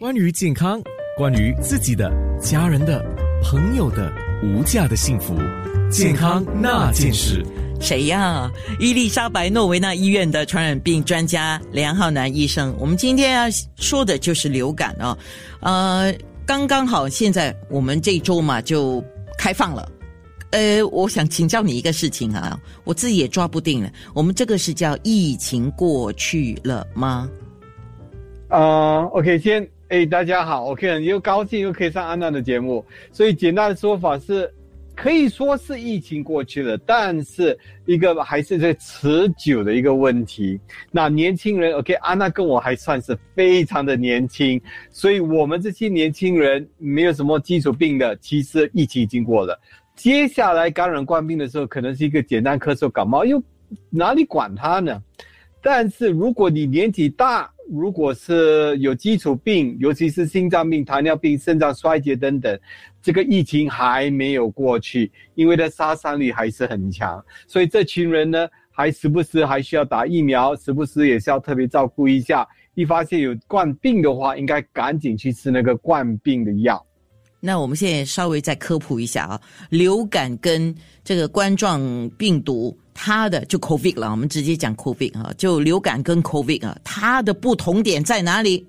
关于健康，关于自己的、家人的、朋友的无价的幸福，健康那件事。谁呀？伊丽莎白诺维纳医院的传染病专家梁浩南医生。我们今天要说的就是流感哦。呃，刚刚好，现在我们这周嘛就开放了。呃，我想请教你一个事情啊，我自己也抓不定了。我们这个是叫疫情过去了吗？啊，OK，先。哎，大家好，OK，又高兴又可以上安娜的节目，所以简单的说法是，可以说是疫情过去了，但是一个还是在持久的一个问题。那年轻人，OK，安娜跟我还算是非常的年轻，所以我们这些年轻人没有什么基础病的，其实疫情已经过了。接下来感染冠病的时候，可能是一个简单咳嗽感冒，又哪里管它呢？但是如果你年纪大，如果是有基础病，尤其是心脏病、糖尿病、肾脏衰竭等等，这个疫情还没有过去，因为它杀伤力还是很强，所以这群人呢，还时不时还需要打疫苗，时不时也是要特别照顾一下。一发现有冠病的话，应该赶紧去吃那个冠病的药。那我们现在稍微再科普一下啊，流感跟这个冠状病毒。它的就 COVID 了，我们直接讲 COVID 啊，就流感跟 COVID 啊，它的不同点在哪里？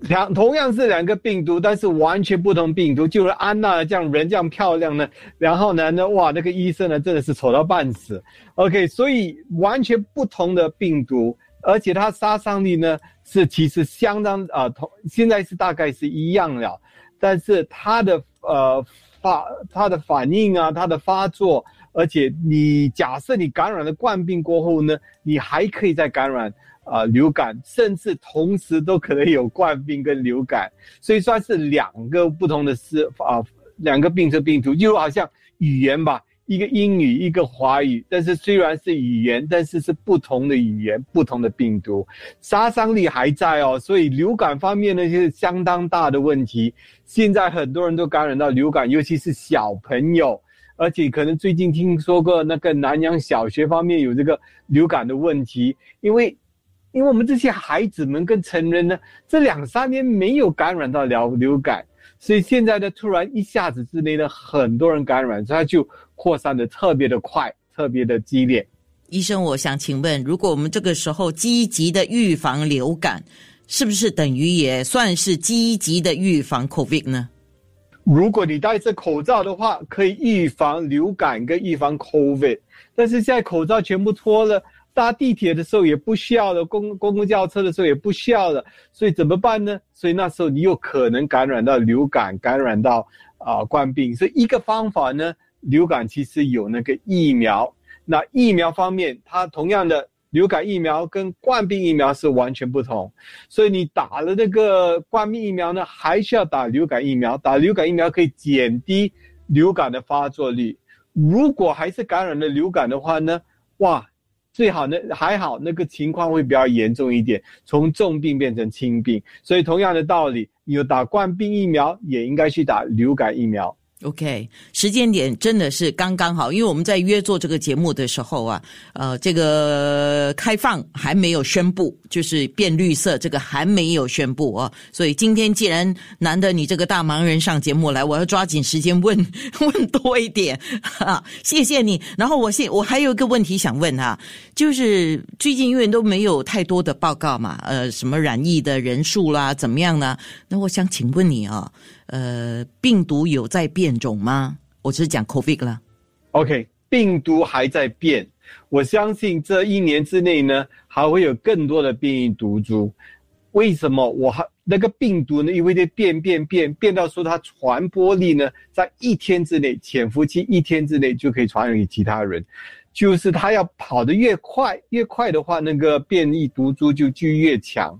两同样是两个病毒，但是完全不同病毒。就是安娜这样人这样漂亮呢，然后呢，那哇，那个医生呢真的是丑到半死。OK，所以完全不同的病毒，而且它杀伤力呢是其实相当啊，同现在是大概是一样了，但是它的呃发它的反应啊，它的发作。而且你假设你感染了冠病过后呢，你还可以再感染啊流感，甚至同时都可能有冠病跟流感，所以算是两个不同的是啊两个病毒病毒，就好像语言吧，一个英语一个华语，但是虽然是语言，但是是不同的语言，不同的病毒，杀伤力还在哦。所以流感方面呢是相当大的问题，现在很多人都感染到流感，尤其是小朋友。而且可能最近听说过那个南阳小学方面有这个流感的问题，因为，因为我们这些孩子们跟成人呢，这两三年没有感染到流流感，所以现在呢，突然一下子之内呢，很多人感染，所以它就扩散的特别的快，特别的激烈。医生，我想请问，如果我们这个时候积极的预防流感，是不是等于也算是积极的预防 COVID 呢？如果你戴着口罩的话，可以预防流感跟预防 COVID。但是现在口罩全部脱了，搭地铁的时候也不需要了，公公共轿车的时候也不需要了，所以怎么办呢？所以那时候你有可能感染到流感，感染到啊冠病。所以一个方法呢，流感其实有那个疫苗。那疫苗方面，它同样的。流感疫苗跟冠病疫苗是完全不同，所以你打了那个冠病疫苗呢，还需要打流感疫苗。打流感疫苗可以减低流感的发作率。如果还是感染了流感的话呢，哇，最好呢还好，那个情况会比较严重一点，从重病变成轻病。所以同样的道理，有打冠病疫苗，也应该去打流感疫苗。OK，时间点真的是刚刚好，因为我们在约做这个节目的时候啊，呃，这个开放还没有宣布，就是变绿色这个还没有宣布啊，所以今天既然难得你这个大忙人上节目来，我要抓紧时间问 问多一点哈，谢谢你。然后我现我还有一个问题想问哈，就是最近因为都没有太多的报告嘛，呃，什么染疫的人数啦，怎么样呢？那我想请问你啊。呃，病毒有在变种吗？我只是讲 COVID 了。OK，病毒还在变。我相信这一年之内呢，还会有更多的变异毒株。为什么？我还那个病毒呢？因为在变变变变到说它传播力呢，在一天之内，潜伏期一天之内就可以传染给其他人。就是它要跑得越快，越快的话，那个变异毒株就就越强。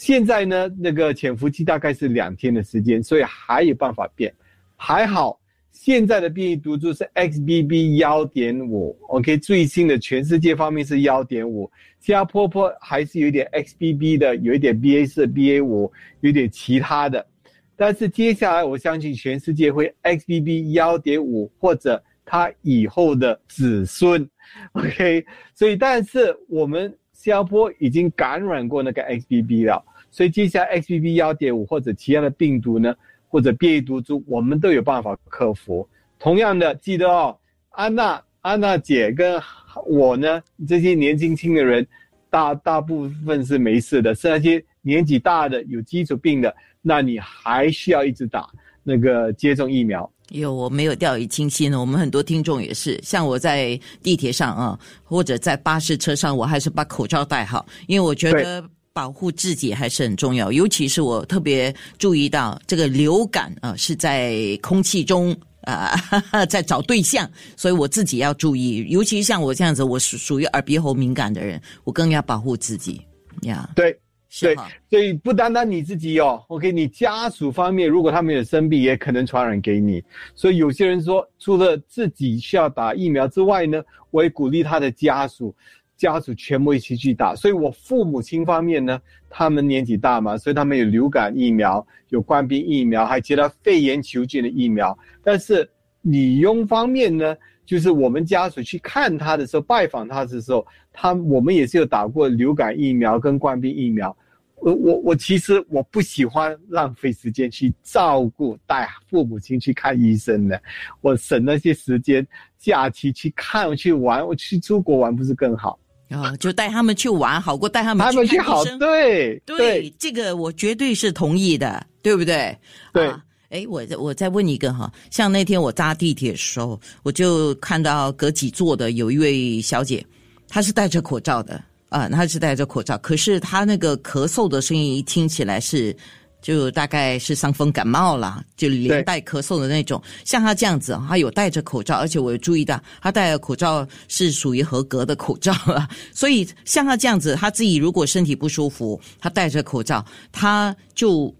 现在呢，那个潜伏期大概是两天的时间，所以还有办法变。还好，现在的变异毒株是 XBB 幺点五，OK，最新的全世界方面是幺点五。新加坡坡还是有点 XBB 的，有一点 BA 四、BA 五，有点其他的。但是接下来，我相信全世界会 XBB 幺点五或者它以后的子孙，OK。所以，但是我们。新加坡已经感染过那个 XBB 了，所以接下来 XBB 幺点五或者其他的病毒呢，或者变异毒株，我们都有办法克服。同样的，记得哦，安娜安娜姐跟我呢，这些年轻轻的人，大大部分是没事的，是那些年纪大的有基础病的，那你还需要一直打那个接种疫苗。有，我没有掉以轻心呢。我们很多听众也是，像我在地铁上啊，或者在巴士车上，我还是把口罩戴好，因为我觉得保护自己还是很重要。尤其是我特别注意到这个流感啊，是在空气中啊，在找对象，所以我自己要注意。尤其像我这样子，我属属于耳鼻喉敏感的人，我更要保护自己呀。对。对，所以不单单你自己哦，OK，你家属方面如果他们有生病，也可能传染给你。所以有些人说，除了自己需要打疫苗之外呢，我也鼓励他的家属，家属全部一起去打。所以我父母亲方面呢，他们年纪大嘛，所以他们有流感疫苗，有冠病疫苗，还接到肺炎球菌的疫苗。但是女佣方面呢，就是我们家属去看他的时候，拜访他的时候。他我们也是有打过流感疫苗跟冠病疫苗，我我我其实我不喜欢浪费时间去照顾带父母亲去看医生的，我省那些时间假期去看去玩，我去出国玩不是更好啊？就带他们去玩好过带他们他们去好对对，这个我绝对是同意的，对不对？对，哎，我我再问一个哈，像那天我搭地铁的时候，我就看到隔几座的有一位小姐。她是戴着口罩的啊，她是戴着口罩，可是她那个咳嗽的声音一听起来是，就大概是伤风感冒了，就连带咳嗽的那种。像他这样子，他有戴着口罩，而且我注意到他戴的口罩是属于合格的口罩啊。所以像他这样子，他自己如果身体不舒服，他戴着口罩，他就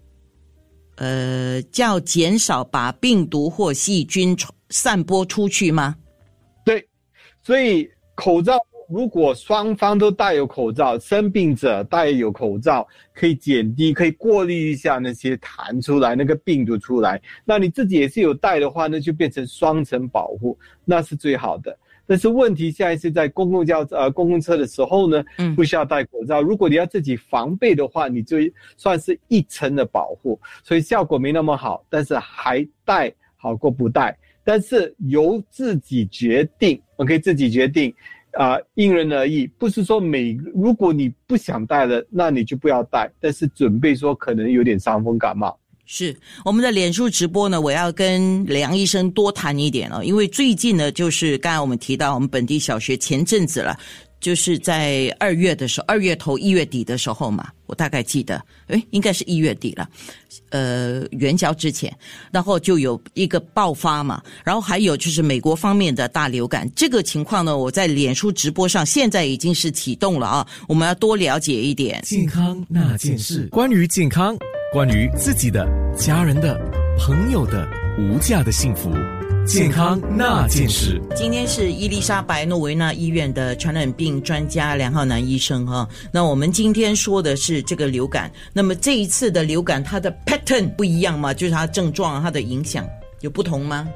呃叫减少把病毒或细菌传散播出去吗？对，所以口罩。如果双方都戴有口罩，生病者戴有口罩，可以减低，可以过滤一下那些痰出来那个病毒出来。那你自己也是有戴的话，那就变成双层保护，那是最好的。但是问题现在是在公共交呃公共车的时候呢，嗯，不需要戴口罩。如果你要自己防备的话，你就算是一层的保护，所以效果没那么好，但是还戴好过不戴。但是由自己决定，我可以自己决定。啊，因人而异，不是说每如果你不想戴了，那你就不要戴。但是准备说可能有点伤风感冒。是我们的脸书直播呢，我要跟梁医生多谈一点哦，因为最近呢，就是刚才我们提到我们本地小学前阵子了。就是在二月的时候，二月头一月底的时候嘛，我大概记得，诶，应该是一月底了，呃，元宵之前，然后就有一个爆发嘛，然后还有就是美国方面的大流感，这个情况呢，我在脸书直播上现在已经是启动了啊，我们要多了解一点健康那件事，关于健康，关于自己的、家人的、朋友的无价的幸福。健康那件事。今天是伊丽莎白诺维纳医院的传染病专家梁浩南医生哈。那我们今天说的是这个流感。那么这一次的流感，它的 pattern 不一样吗？就是它症状、它的影响有不同吗？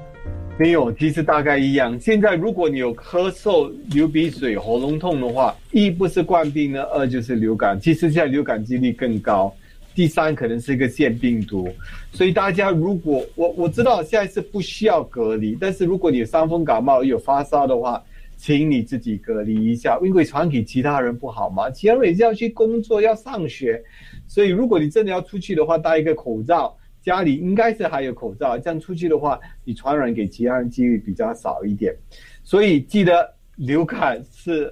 没有，其实大概一样。现在如果你有咳嗽、流鼻水、喉咙痛的话，一不是冠病呢，二就是流感。其实现在流感几率更高。第三可能是一个腺病毒，所以大家如果我我知道现在是不需要隔离，但是如果你有伤风感冒有发烧的话，请你自己隔离一下，因为传给其他人不好嘛。其他人也是要去工作要上学，所以如果你真的要出去的话，戴一个口罩，家里应该是还有口罩，这样出去的话，你传染给其他人几率比较少一点。所以记得流感是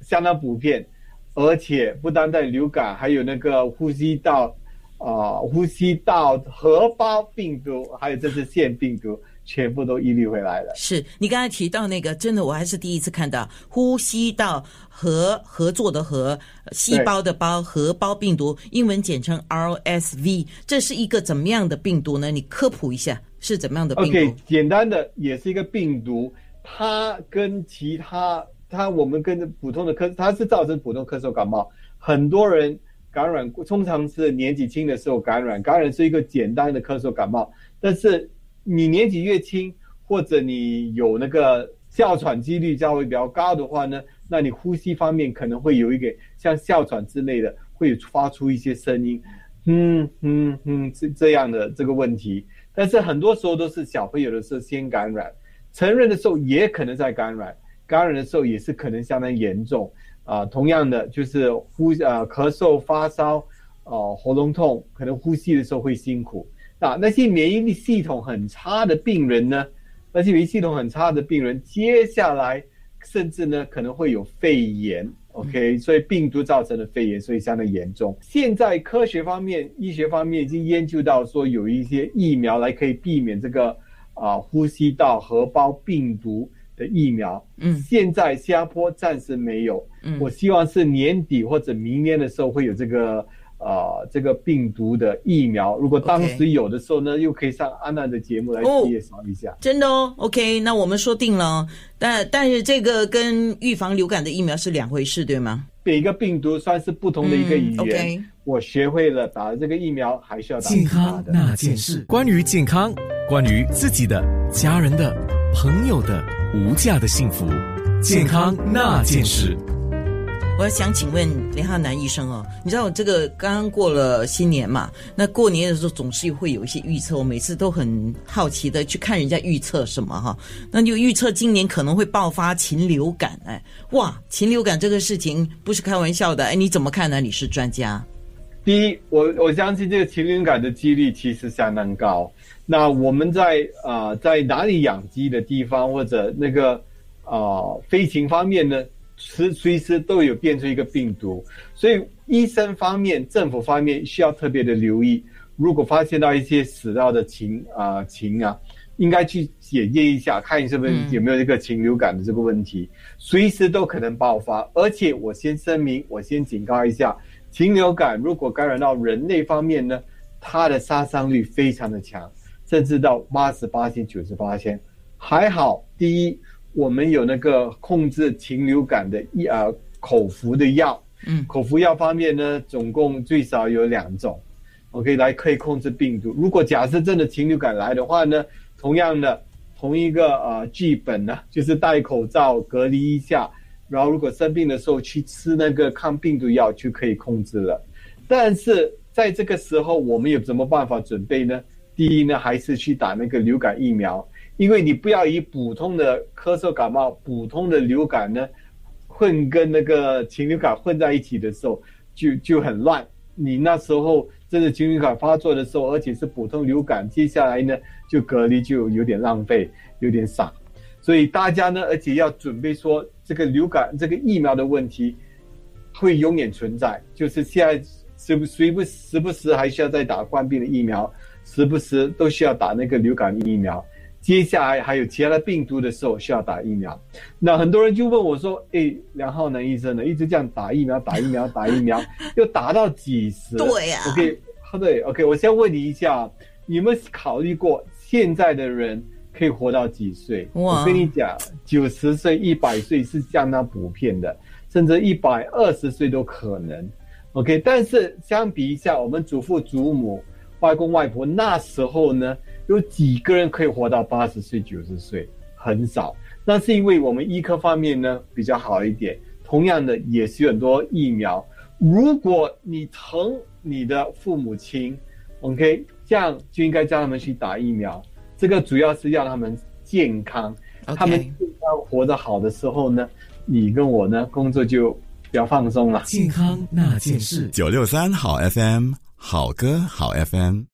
相当普遍。而且不单在流感，还有那个呼吸道，啊，呼吸道合胞病毒，还有这次腺病毒，全部都一律回来了。是你刚才提到那个，真的我还是第一次看到呼吸道合合作的合细胞的胞合胞病毒，英文简称 RSV，这是一个怎么样的病毒呢？你科普一下是怎么样的病毒？OK，简单的也是一个病毒，它跟其他。它我们跟普通的咳，它是造成普通咳嗽感冒。很多人感染，通常是年纪轻的时候感染，感染是一个简单的咳嗽感冒。但是你年纪越轻，或者你有那个哮喘几率较为比较高的话呢，那你呼吸方面可能会有一个像哮喘之类的，会发出一些声音，嗯嗯嗯，这这样的这个问题。但是很多时候都是小朋友的时候先感染，成人的时候也可能在感染，感染的时候也是可能相当严重啊。同样的就是呼呃咳嗽、发烧，哦喉咙痛，可能呼吸的时候会辛苦。啊，那些免疫力系统很差的病人呢？那些免疫系统很差的病人，接下来甚至呢可能会有肺炎。OK，所以病毒造成的肺炎，所以相当严重。现在科学方面、医学方面已经研究到说，有一些疫苗来可以避免这个啊呼吸道合胞病毒的疫苗。嗯，现在新加坡暂时没有。嗯，我希望是年底或者明年的时候会有这个。呃，这个病毒的疫苗，如果当时有的时候呢，又可以上安娜的节目来介绍一下。真的哦，OK，那我们说定了。但但是这个跟预防流感的疫苗是两回事，对吗？每个病毒算是不同的一个语言。OK，我学会了打这个疫苗，还是要打。健康那件事，关于健康，关于自己的、家人的、朋友的无价的幸福，健康那件事。我想请问林浩南医生哦，你知道我这个刚刚过了新年嘛？那过年的时候总是会有一些预测，我每次都很好奇的去看人家预测什么哈。那就预测今年可能会爆发禽流感，哎，哇，禽流感这个事情不是开玩笑的，哎，你怎么看呢？你是专家。第一，我我相信这个禽流感的几率其实相当高。那我们在啊在哪里养鸡的地方或者那个啊飞禽方面呢？随随时都有变出一个病毒，所以医生方面、政府方面需要特别的留意。如果发现到一些死掉的禽啊禽啊，应该去检验一下，看是不是有没有这个禽流感的这个问题，随时都可能爆发。而且我先声明，我先警告一下，禽流感如果感染到人类方面呢，它的杀伤力非常的强，甚至到八十八千、九十八千。还好，第一。我们有那个控制禽流感的一啊口服的药，嗯，口服药方面呢，总共最少有两种，OK，来可以控制病毒。如果假设真的禽流感来的话呢，同样的同一个呃剧本呢，就是戴口罩隔离一下，然后如果生病的时候去吃那个抗病毒药就可以控制了。但是在这个时候，我们有什么办法准备呢？第一呢，还是去打那个流感疫苗。因为你不要以普通的咳嗽感冒、普通的流感呢，混跟那个禽流感混在一起的时候，就就很乱。你那时候真的禽流感发作的时候，而且是普通流感，接下来呢就隔离就有点浪费，有点傻。所以大家呢，而且要准备说，这个流感这个疫苗的问题会永远存在，就是现在时不时不时不时还需要再打冠病的疫苗，时不时都需要打那个流感疫苗。接下来还有其他的病毒的时候需要打疫苗，那很多人就问我说：“哎，梁浩南医生呢，一直这样打疫苗、打疫苗、打疫苗，又打到几时？”对呀，OK，对，OK，我先问你一下，有没有考虑过现在的人可以活到几岁？我跟你讲，九十岁、一百岁是相当普遍的，甚至一百二十岁都可能。OK，但是相比一下，我们祖父祖母、外公外婆那时候呢？有几个人可以活到八十岁、九十岁？很少。那是因为我们医科方面呢比较好一点。同样的，也是有很多疫苗。如果你疼你的父母亲，OK，这样就应该叫他们去打疫苗。这个主要是要他们健康，他们健康活得好的时候呢，你跟我呢工作就比较放松了。健康那件事，九六三好 FM，好歌好 FM。